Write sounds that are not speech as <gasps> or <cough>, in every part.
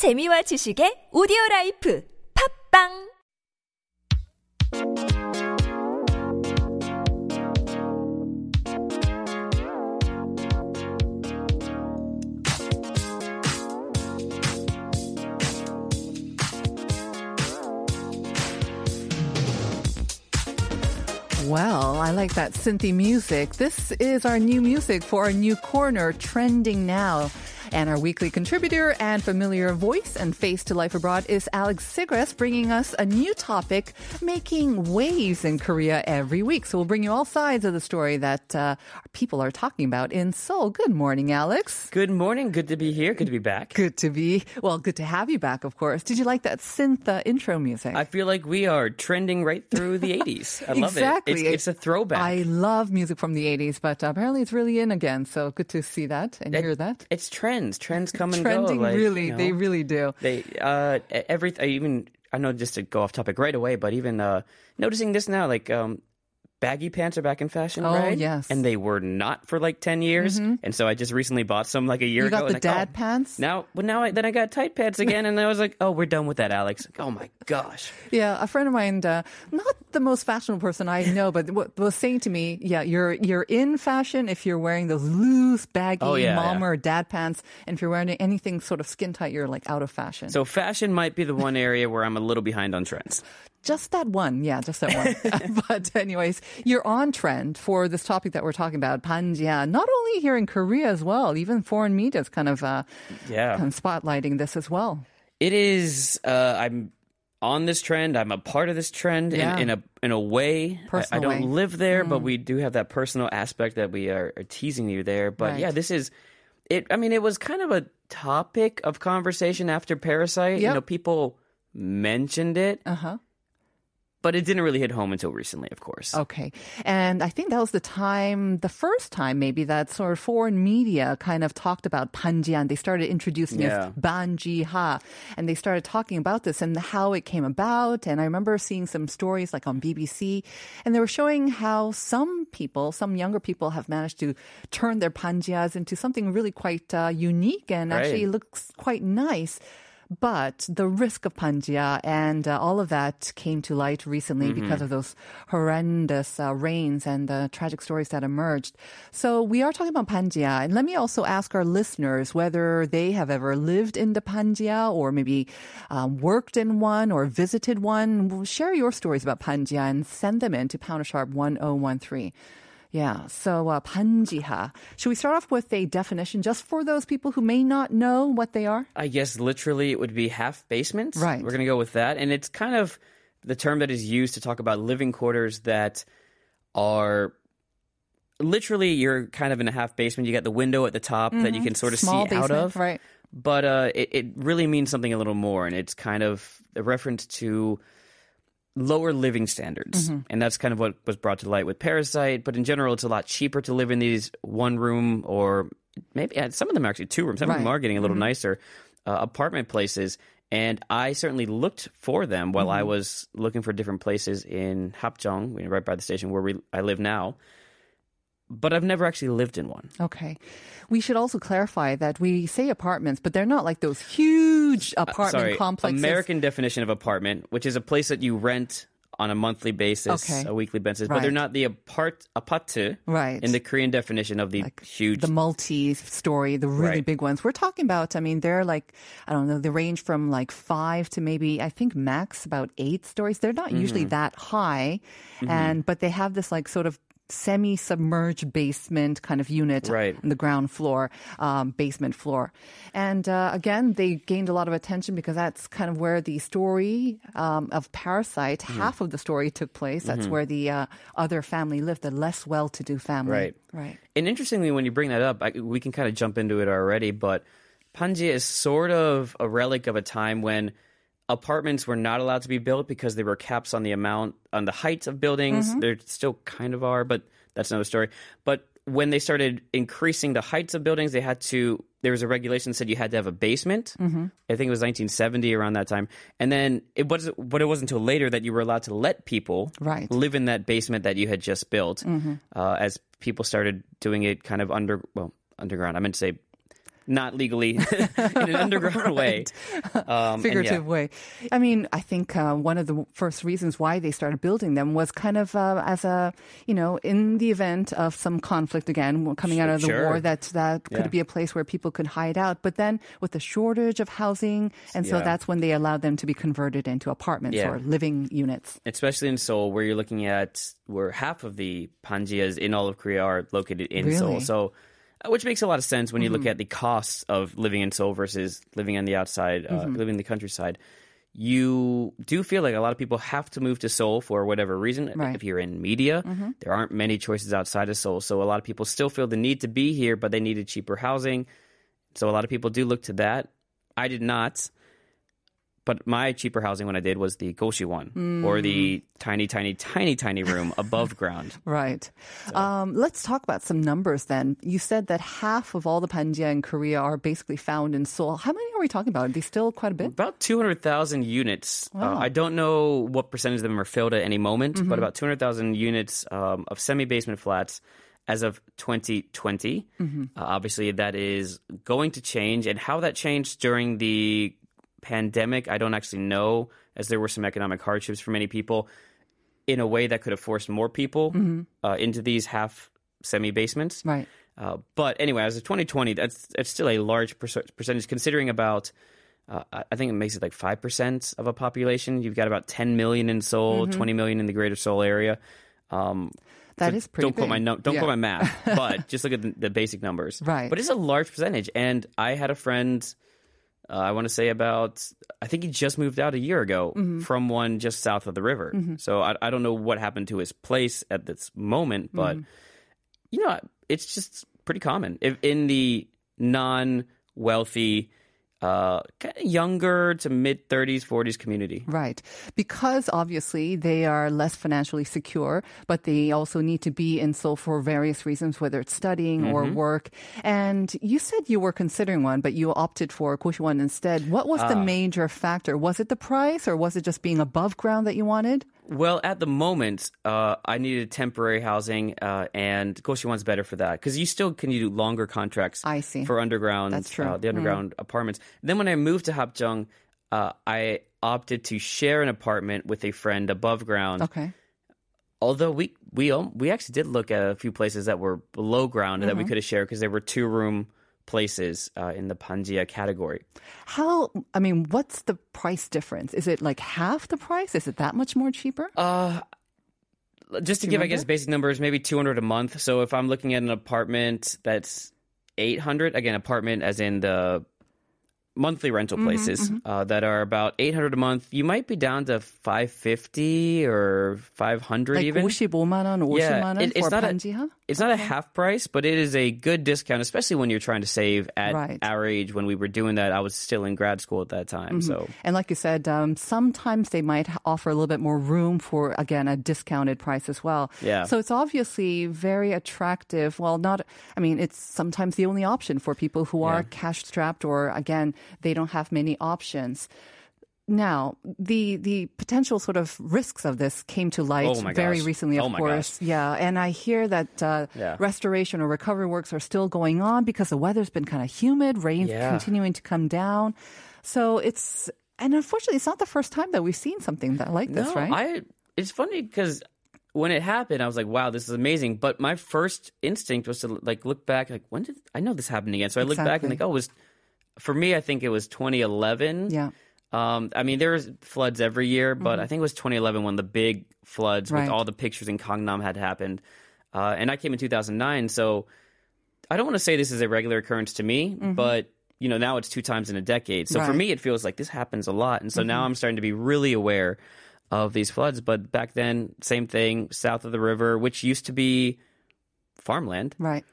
재미와 지식의 오디오 라이프 팝빵 Well, I like that synthy music. This is our new music for our new corner, Trending Now. And our weekly contributor and familiar voice and face to life abroad is Alex Sigres, bringing us a new topic, making waves in Korea every week. So we'll bring you all sides of the story that uh, people are talking about in Seoul. Good morning, Alex. Good morning. Good to be here. Good to be back. Good to be, well, good to have you back, of course. Did you like that synth uh, intro music? I feel like we are trending right through the <laughs> 80s. I love exactly. it. It's, it's, a throwback. I love music from the 80s, but apparently it's really in again. So good to see that and hear that. It's trends. Trends come and Trending, go. Like, really, you know, they really do. They uh every I even I know just to go off topic right away, but even uh noticing this now, like um baggy pants are back in fashion, Oh, right? yes. Mm-hmm. And they were not for like ten years. And so I just recently bought some like a year You ago. got the and like, dad oh, pants? Now well now I then I got tight pants <laughs> again and I was like, Oh, we're done with that, Alex. Like, oh my gosh. Yeah, a friend of mine, uh, not the most fashionable person I know, but what was saying to me, yeah, you're you're in fashion if you're wearing those loose, baggy Oh, yeah, mom yeah. or dad pants, and if you're wearing anything sort of skin tight, you're like out of fashion. So fashion might be the one area where I'm a little behind on trends. Just that one, yeah, just that one. <laughs> <laughs> but anyways, you're on trend for this topic that we're talking about, panjia. Not only here in Korea as well, even foreign media is kind of uh, Yeah. kind of spotlighting this as well. It is. Uh, I'm on this trend. I'm a part of this trend Yeah. in, in a in a way. I- I, don't way. Mm. live there, but we do have that personal aspect that we are, are teasing you there. But Right. yeah, this is. It. I mean, it was kind of a topic of conversation after Parasite. You know, people mentioned it, Uh huh. But it didn't really hit home until recently, of course. Okay. And I think that was the time, the first time maybe that sort of foreign media kind of talked about Panjian. They started introducing Yeah. it as Banjiha. And they started talking about this and how it came about. And I remember seeing some stories like on BBC and they were showing how some people, some younger people have managed to turn their Panjias into something really quite uh, unique and actually looks quite nice. But the risk of Panjia and uh, all of that came to light recently because of those horrendous uh, rains and the tragic stories that emerged. So we are talking about Panjia. And let me also ask our listeners whether they have ever lived in the Panjia or maybe um, worked in one or visited one. Share your stories about Panjia and send them in to Pounder Sharp 1013. Yeah. So, uh, panjiha. Should we start off with a definition just for those people who may not know what they are? I guess literally it would be half basements. Right. We're going to go with that. And it's kind of the term that is used to talk about living quarters that are literally you're kind of in a half basement. You got the window at the top that you can sort of Mm-hmm. Small see out of. right? But uh, it, it really means something a little more. And it's kind of a reference to lower living standards. Mm-hmm. And that's kind of what was brought to light with Parasite. But in general, it's a lot cheaper to live in these one room or maybe yeah, some of them are actually two rooms. Some of them are getting a little nicer uh, apartment places. And I certainly looked for them while I was looking for different places in Hapjeong, right by the station where we, I live now. But I've never actually lived in one. Okay. We should also clarify that we say apartments, but they're not like those huge apartment Uh, Sorry, complexes. American definition of apartment, which is a place that you rent on a monthly basis, Okay. a weekly basis, but they're not the apart aparte Right. in the Korean definition of the huge. the multi-story, the really Right. big ones. We're talking about, I mean, they're like, I don't know, they range from like five to maybe, I think max about eight stories. They're not usually Mm-hmm. that high. And, but they have this like sort of semi-submerged basement kind of unit Right. on the ground floor, um, basement floor. And uh, again, they gained a lot of attention because that's kind of where the story um, of Parasite, Mm-hmm. half of the story took place. That's where the uh, other family lived, the less well-to-do family. Right. Right. and interestingly, when you bring that up, I, we can kind of jump into it already, but Panjia is sort of a relic of a time when apartments were not allowed to be built because there were caps on the amount, on the heights of buildings. There still kind of are, but that's another story. But when they started increasing the heights of buildings, they had to. There was a regulation that said you had to have a basement. Mm-hmm. I think it was 1970 around that time, and then it was, but it wasn't until later that you were allowed to let people Right. live in that basement that you had just built. Uh, as people started doing it kind of under, well, underground. I meant to say not legally <laughs> in an underground <laughs> way. Um, figurative yeah. way. I mean, I think uh, one of the first reasons why they started building them was kind of uh, as a, you know, in the event of some conflict again coming out of the Sure. war, that that could Yeah. be a place where people could hide out. But then with the shortage of housing, and so Yeah. that's when they allowed them to be converted into apartments or living units. especially in Seoul, where you're looking at where half of the panjias in all of Korea are located in Seoul. So, Uh, which makes a lot of sense when you look mm-hmm. at the costs of living in Seoul versus living on the outside, uh, mm-hmm. living in the countryside. You do feel like a lot of people have to move to Seoul for whatever reason. Right. If you're in media, mm-hmm. there aren't many choices outside of Seoul. So a lot of people still feel the need to be here, but they needed cheaper housing. So a lot of people do look to that. I did not. But my cheaper housing when I did was the Goshiwon, or the tiny, tiny, tiny, tiny room <laughs> above ground. Right. Um, let's talk about some numbers then. You said that half of all the panjia in Korea are basically found in Seoul. How many are we talking about? Are they still quite a bit? About 200,000 units. Uh, I don't know what percentage of them are filled at any moment, Mm-hmm. but about 200,000 units um, of semi basement flats as of 2020. Mm-hmm. Uh, obviously, that is going to change. And how that changed during the pandemic, I don't actually know, as there were some economic hardships for many people, in a way that could have forced more people Mm-hmm. uh, into these half semi basements. Right. Uh, but anyway, as of 2020, that's that's still a large perc- percentage considering about. Uh, I think it makes it like five percent of a population. You've got about 10 million in Seoul, 20 million in the Greater Seoul area. Um, Mm-hmm. That so is pretty Don't quote my no, don't Yeah. quote my math, <laughs> but just look at the, the basic numbers. Right. But it's a large percentage, and I had a friend. Uh, I want to say about. I think he just moved out a year ago Mm-hmm. from one just south of the river. So I, I don't know what happened to his place at this moment, but Mm-hmm. you know, it's just pretty common if in the non-wealthy, uh, kind of younger to mid 30s, 40s community. Right. Because obviously they are less financially secure, but they also need to be in Seoul for various reasons, whether it's studying or Mm-hmm. work. And you said you were considering one, but you opted for Goshiwon instead. What was Ah. the major factor? Was it the price or was it just being above ground that you wanted? Well, at the moment, uh, I needed temporary housing, uh, and Goshiwon's better for that because you still can you do longer contracts. I see. for underground, That's true. Mm. Uh, the underground apartments. Then when I moved to Hapjeong, uh, I opted to share an apartment with a friend above ground. Okay. Although we we we actually did look at a few places that were below ground that we Mm-hmm. could have shared because there were two room places uh, in the Panjia category. How, I mean, what's the price difference? Is it like half the price? Is it that much more cheaper? Uh, just to give, I guess, basic numbers, maybe 200 a month. So if I'm looking at an apartment that's 800, again, apartment as in the monthly rental Mm-hmm, places Uh, that are about 800 a month, you might be down to 550 or 500 like even. 55만 원, 50만 Yeah, 원 it- it's for not a- 반지하? It's not a half price, but it is a good discount, especially when you're trying to save at Right. our age. When we were doing that, I was still in grad school at that time. So And like you said, um, sometimes they might h- offer a little bit more room for, again, a discounted price as well. Yeah. So it's obviously very attractive. Well, not, I mean, it's sometimes the only option for people who are Yeah. cash strapped or, again, they don't have many options. Now, the the potential sort of risks of this came to light Oh very gosh. recently, of Oh course. Yeah, and I hear that uh, Yeah. restoration or recovery works are still going on because the weather's been kind of humid, rain's Yeah. continuing to come down. So it's and unfortunately, it's not the first time that we've seen something that like this, no, right? I. It's funny because when it happened, I was like, "Wow, this is amazing." But my first instinct was to like look back, like, when did I know this happened again? So I looked back and like, oh, it was for me. I think it was 2011. yeah, Um, I mean, there's floods every year, but I think it was 2011 when the big floods Mm-hmm. Right. with all the pictures in Gangnam had happened. Uh, and I came in 2009, so I don't want to say this is a regular occurrence to me, but you know, now it's two times in a decade. So for Mm-hmm. Right. Mm-hmm. me, it feels like this happens a lot. And so now I'm starting to be really aware of these floods. But back then, same thing, south of the river, which used to be farmland right.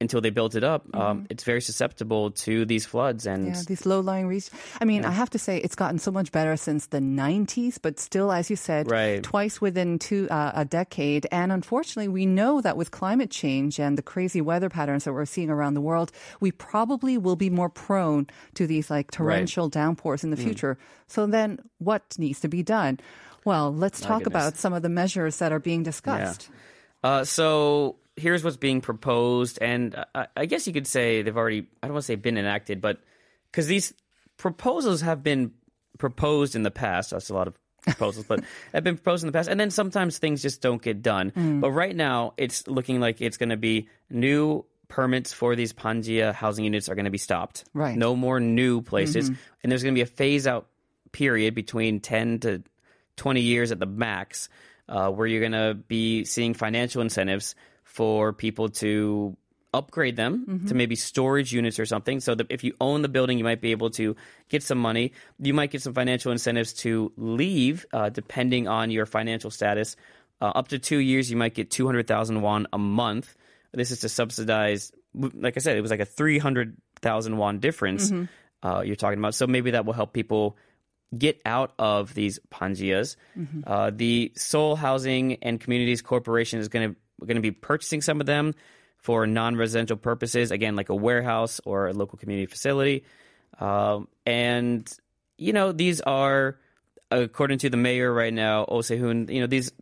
Until they built it up. Um, it's very susceptible to these floods. And Mm-hmm. Yeah, these low-lying regions. I mean, I have to say it's gotten so much better since the 90s, but still, as you said, Right. twice within two uh, a decade. And unfortunately, we know that with climate change and the crazy weather patterns that we're seeing around the world, we probably will be more prone to these like torrential downpours in the Mm. future. So then, what needs to be done? Well, let's talk goodness. about some of the measures that are being discussed. Uh, so here's what's being proposed, and I, I guess you could say they've already I don't want to say been enacted, but because these proposals have been proposed in the past, that's a lot of proposals, but <laughs> have been proposed in the past, and then sometimes things just don't get done. Mm. But right now, it's looking like it's going to be new permits for these Panjia housing units are going to be stopped. Right. Mm-hmm. No more new places, and there's going to be a phase out period between 10 to 20 years at the max, uh, where you're going to be seeing financial incentives for people to upgrade them to maybe storage units or something. So that if you own the building, you might be able to get some money. You might get some financial incentives to leave, uh, depending on your financial status. Uh, up to two years, you might get 200,000 won a month. This is to subsidize, like I said, it was like a 300,000 won difference uh, you're talking about. So maybe that will help people get out of these panjias. Uh, the Seoul Housing and Communities Corporation is going to going to be purchasing some of them for non-residential purposes. Again, like a warehouse or a local community facility. Um, and you know, these are according to the mayor right now, Oh Se-hoon. You know, these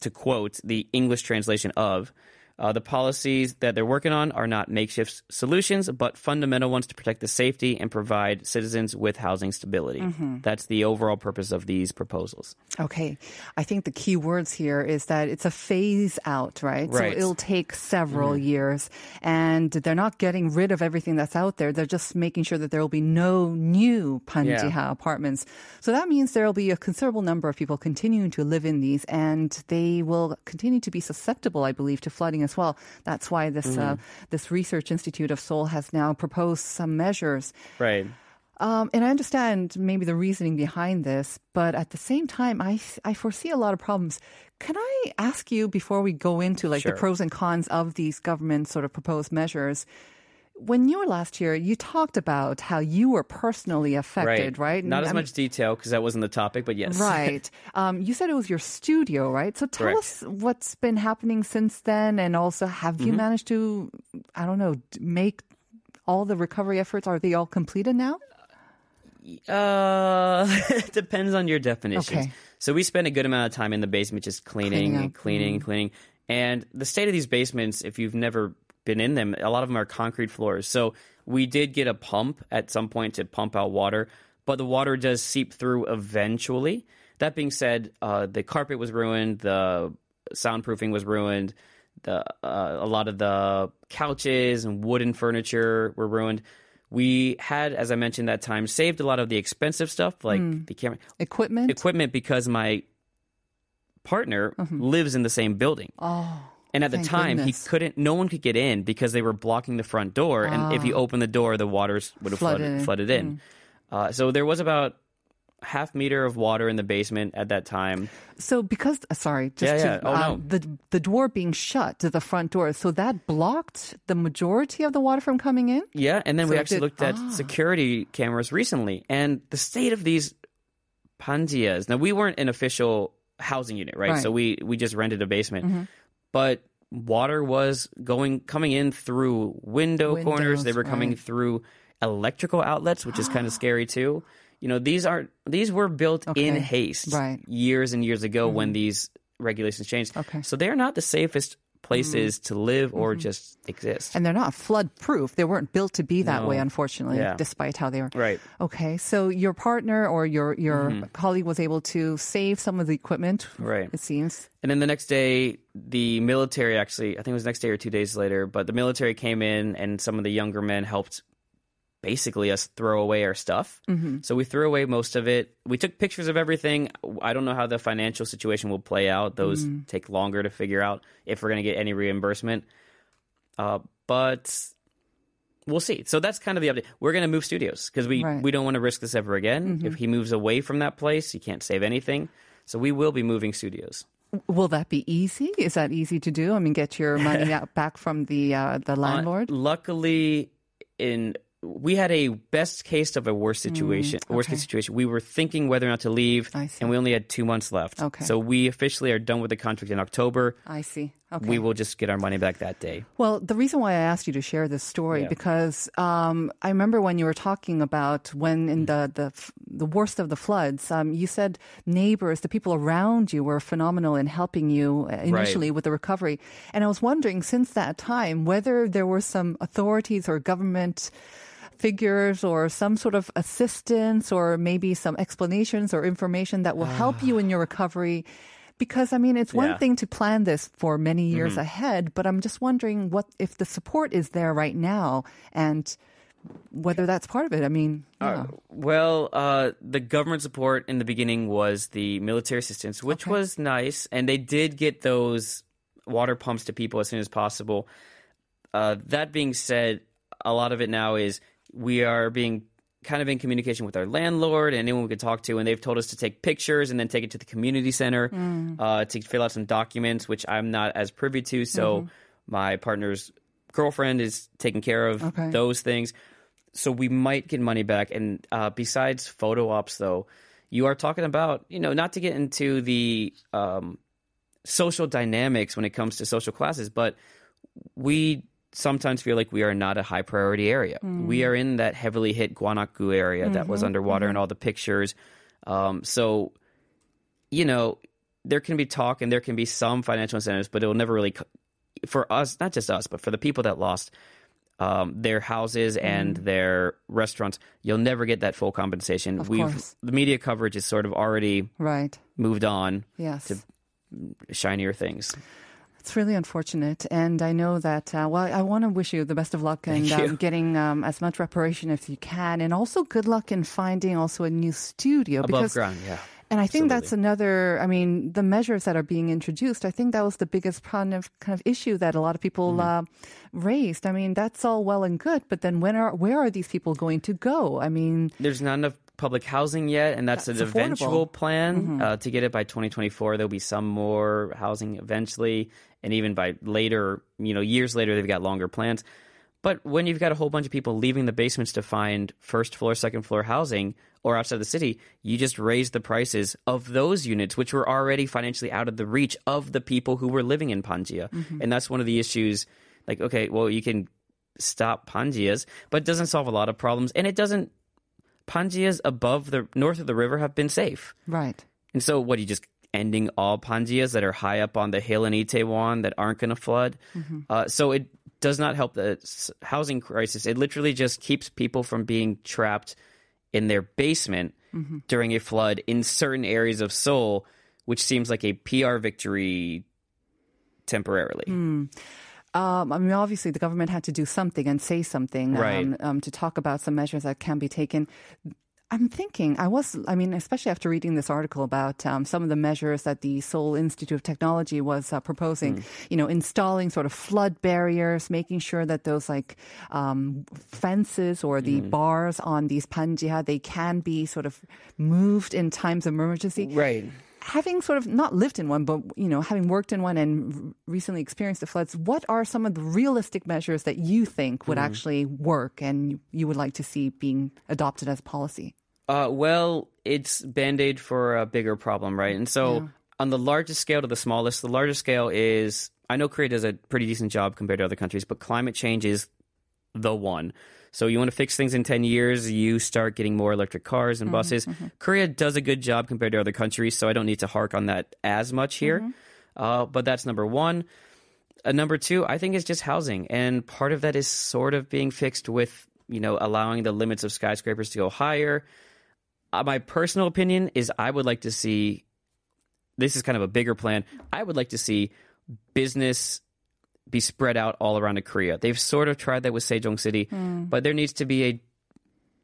to quote the English translation of. Uh, the policies that they're working on are not makeshift solutions, but fundamental ones to protect the safety and provide citizens with housing stability. That's the overall purpose of these proposals. Okay. I think the key words here is that it's a phase out, right? Right. So it'll take several years and they're not getting rid of everything that's out there. They're just making sure that there will be no new Panjiha Yeah. apartments. So that means there will be a considerable number of people continuing to live in these and they will continue to be susceptible, I believe, to flooding as well. That's why this, uh, this research institute of Seoul has now proposed some measures Right. um, and I understand maybe the reasoning behind this, but at the same time, I, I foresee a lot of problems. Can I ask you before we go into like Sure. the pros and cons of these government sort of proposed measures? When you were last here, you talked about how you were personally affected, right? Not as I mean- much detail because that wasn't the topic, but yes. Right. <laughs> Um, you said it was your studio, right? So tell Correct. us what's been happening since then, and also have Mm-hmm. you managed to, I don't know, make all the recovery efforts? Are they all completed now? Uh, it <laughs> depends on your definitions. Okay. So we spend a good amount of time in the basement just cleaning Cleaning. Mm-hmm. cleaning and cleaning. And the state of these basements, if you've never been in them, a lot of them are concrete floors. So we did get a pump at some point to pump out water, but the water does seep through eventually. That being said, uh, the carpet was ruined, the soundproofing was ruined, the uh, a lot of the couches and wooden furniture were ruined. We had, as I mentioned that time, saved a lot of the expensive stuff like Hmm. the camera Equipment? equipment because my partner lives in the same building. oh. And at the Thank time, goodness. he couldn't. No one could get in because they were blocking the front door. And if you opened the door, the waters would have flooded, Ah. Flooded. flooded in. Uh, so there was about half meter of water in the basement at that time. So because uh, sorry, just Yeah, to, yeah. Oh, uh, no. the the door being shut to the front door, so that blocked the majority of the water from coming in. Yeah, and then we actually did- looked at ah. security cameras recently, and the state of these panjias. Now we weren't an official housing unit, right? Right. Mm-hmm. So we we just rented a basement, but water was going coming in through window corners. They were coming right. through electrical outlets, which is kind of <gasps> scary too. You know, these are these were built in haste Right. Mm-hmm. years and years ago when these regulations changed. Okay. So they're not the safest places mm-hmm. to live or mm-hmm. just exist. And they're not flood proof. They weren't built to be that No. way, unfortunately, Yeah. despite how they were. Right. Okay, so your partner or your your mm-hmm. colleague was able to save some of the equipment. Right. It seems. And then the next day, the military actually, I think it was next day or two days later, but the military came in and some of the younger men helped basically us throw away our stuff. Mm-hmm. So we threw away most of it. We took pictures of everything. I don't know how the financial situation will play out. Those take longer to figure out if we're going to get any reimbursement. Uh, but we'll see. So that's kind of the update. We're going to move studios because we, Right. we don't want to risk this ever again. If he moves away from that place, he can't save anything. So we will be moving studios. Will that be easy? Is that easy to do? I mean, get your money <laughs> out back from the uh, the landlord. Uh, luckily, in we had a best case of a worst situation. Worst Mm, okay. case situation. We were thinking whether or not to leave, and we only had two months left. Okay. So we officially are done with the contract in October. I see. Okay. We will just get our money back that day. Well, the reason why I asked you to share this story Yeah. because um, I remember when you were talking about when in the the f- the worst of the floods. Um, you said neighbors, the people around you, were phenomenal in helping you uh, initially with the recovery. And I was wondering, since that time, whether there were some authorities or government figures or some sort of assistance or maybe some explanations or information that will help you in your recovery. Because I mean, it's one Yeah. thing to plan this for many years ahead, but I'm just wondering what if the support is there right now and whether that's part of it. I mean, yeah. Uh, well, uh, the government support in the beginning was the military assistance, which Okay. was nice, and they did get those water pumps to people as soon as possible. Uh, that being said, a lot of it now is we are being kind of in communication with our landlord and anyone we could talk to, and they've told us to take pictures and then take it to the community center Mm. uh, to fill out some documents, which I'm not as privy to. So Mm-hmm. my partner's girlfriend is taking care of Okay. those things. So we might get money back. And uh, besides photo ops, though, you are talking about you know not to get into the um, social dynamics when it comes to social classes, but we sometimes feel like we are not a high priority area. We are in that heavily hit Gwanak-gu area that was underwater and all the pictures. Um, so, you know, there can be talk and there can be some financial incentives, but it will never really, for us, not just us, but for the people that lost um, their houses and their restaurants, you'll never get that full compensation. Of We've course. the media coverage is sort of already right. moved on Yes. shinier things. It's really unfortunate, and I know that. Uh, well, I want to wish you the best of luck you. um, <laughs> getting um, as much reparation as you can, and also good luck in finding also a new studio Above because. ground, yeah. And I think that's another. I mean, the measures that are being introduced. I think that was the biggest kind of kind of issue that a lot of people Mm-hmm. uh, raised. I mean, that's all well and good, but then when are where are these people going to go? I mean, there's not enough public housing yet, and that's, That's an affordable. eventual Mm-hmm. plan uh, to get it by 2024. There'll be some more housing eventually, and even by later, you know, years later, they've got longer plans. But when you've got a whole bunch of people leaving the basements to find first floor, second floor housing or outside the city, you just raise the prices of those units, which were already financially out of the reach of the people who were living in Panjia. Mm-hmm. And that's one of the issues. Like, okay, well, you can stop Panjias, but it doesn't solve a lot of problems. And it doesn't Panjias above the north of the river have been safe. right. And so, what are you just ending all Panjias that are high up on the hill in Itaewon that aren't going to flood? Mm-hmm. Uh, so, it does not help the housing crisis. It literally just keeps people from being trapped in their basement mm-hmm. during a flood in certain areas of Seoul, which seems like a PR victory temporarily. Hmm. Um, I mean, obviously, the government had to do something and say something Right. um, um, to talk about some measures that can be taken. I'm thinking, I was, I mean, especially after reading this article about um, some of the measures that the Seoul Institute of Technology was uh, proposing, you know, installing sort of flood barriers, making sure that those like um, fences or the bars on these panjia, they can be sort of moved in times of emergency Right. Having sort of not lived in one, but you know, having worked in one and recently experienced the floods, what are some of the realistic measures that you think would actually work and you- would like to see being adopted as policy? Uh, well, it's band aid for a bigger problem, right? And so, on the largest scale to the smallest, the largest scale is I know Korea does a pretty decent job compared to other countries, but climate change is the one. So, you want to fix things in 10 years, you start getting more electric cars and buses. Korea does a good job compared to other countries, so I don't need to hark on that as much here. Uh, but that's number one. Uh, number two, I think is just housing, and part of that is sort of being fixed with you know allowing the limits of skyscrapers to go higher. Uh, my personal opinion is I would like to see. This is kind of a bigger plan. I would like to see business be spread out all around Korea. They've sort of tried that with Sejong City, hmm. but there needs to be a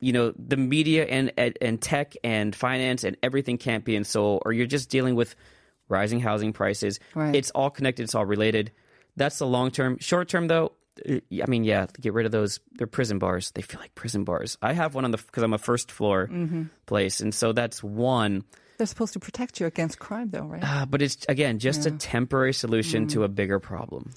you know the media and, and tech and finance and everything can't be in Seoul, or you're just dealing with rising housing prices. Right. It's all connected. It's all related. That's the long term. Short term, though, I mean, yeah, get rid of those. They're prison bars. They feel like prison bars. I have one on the because I'm a first floor place, and so that's one. They're supposed to protect you against crime, though, right? Uh, but it's again just a temporary solution to a bigger problem.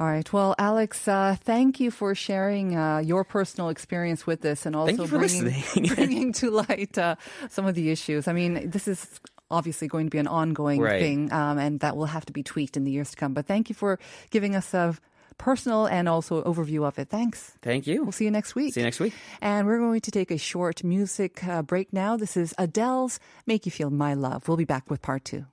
All right. Well, Alex, uh, thank you for sharing uh, your personal experience with this and also Thank you for bringing, <laughs> bringing to light uh, some of the issues. I mean, this is obviously going to be an ongoing Right. thing, um, and that will have to be tweaked in the years to come. But thank you for giving us a personal and also overview of it. Thanks. Thank you. We'll see you next week. See you next week. And we're going to take a short music uh, break now. This is Adele's Make You Feel My Love. We'll be back with part two.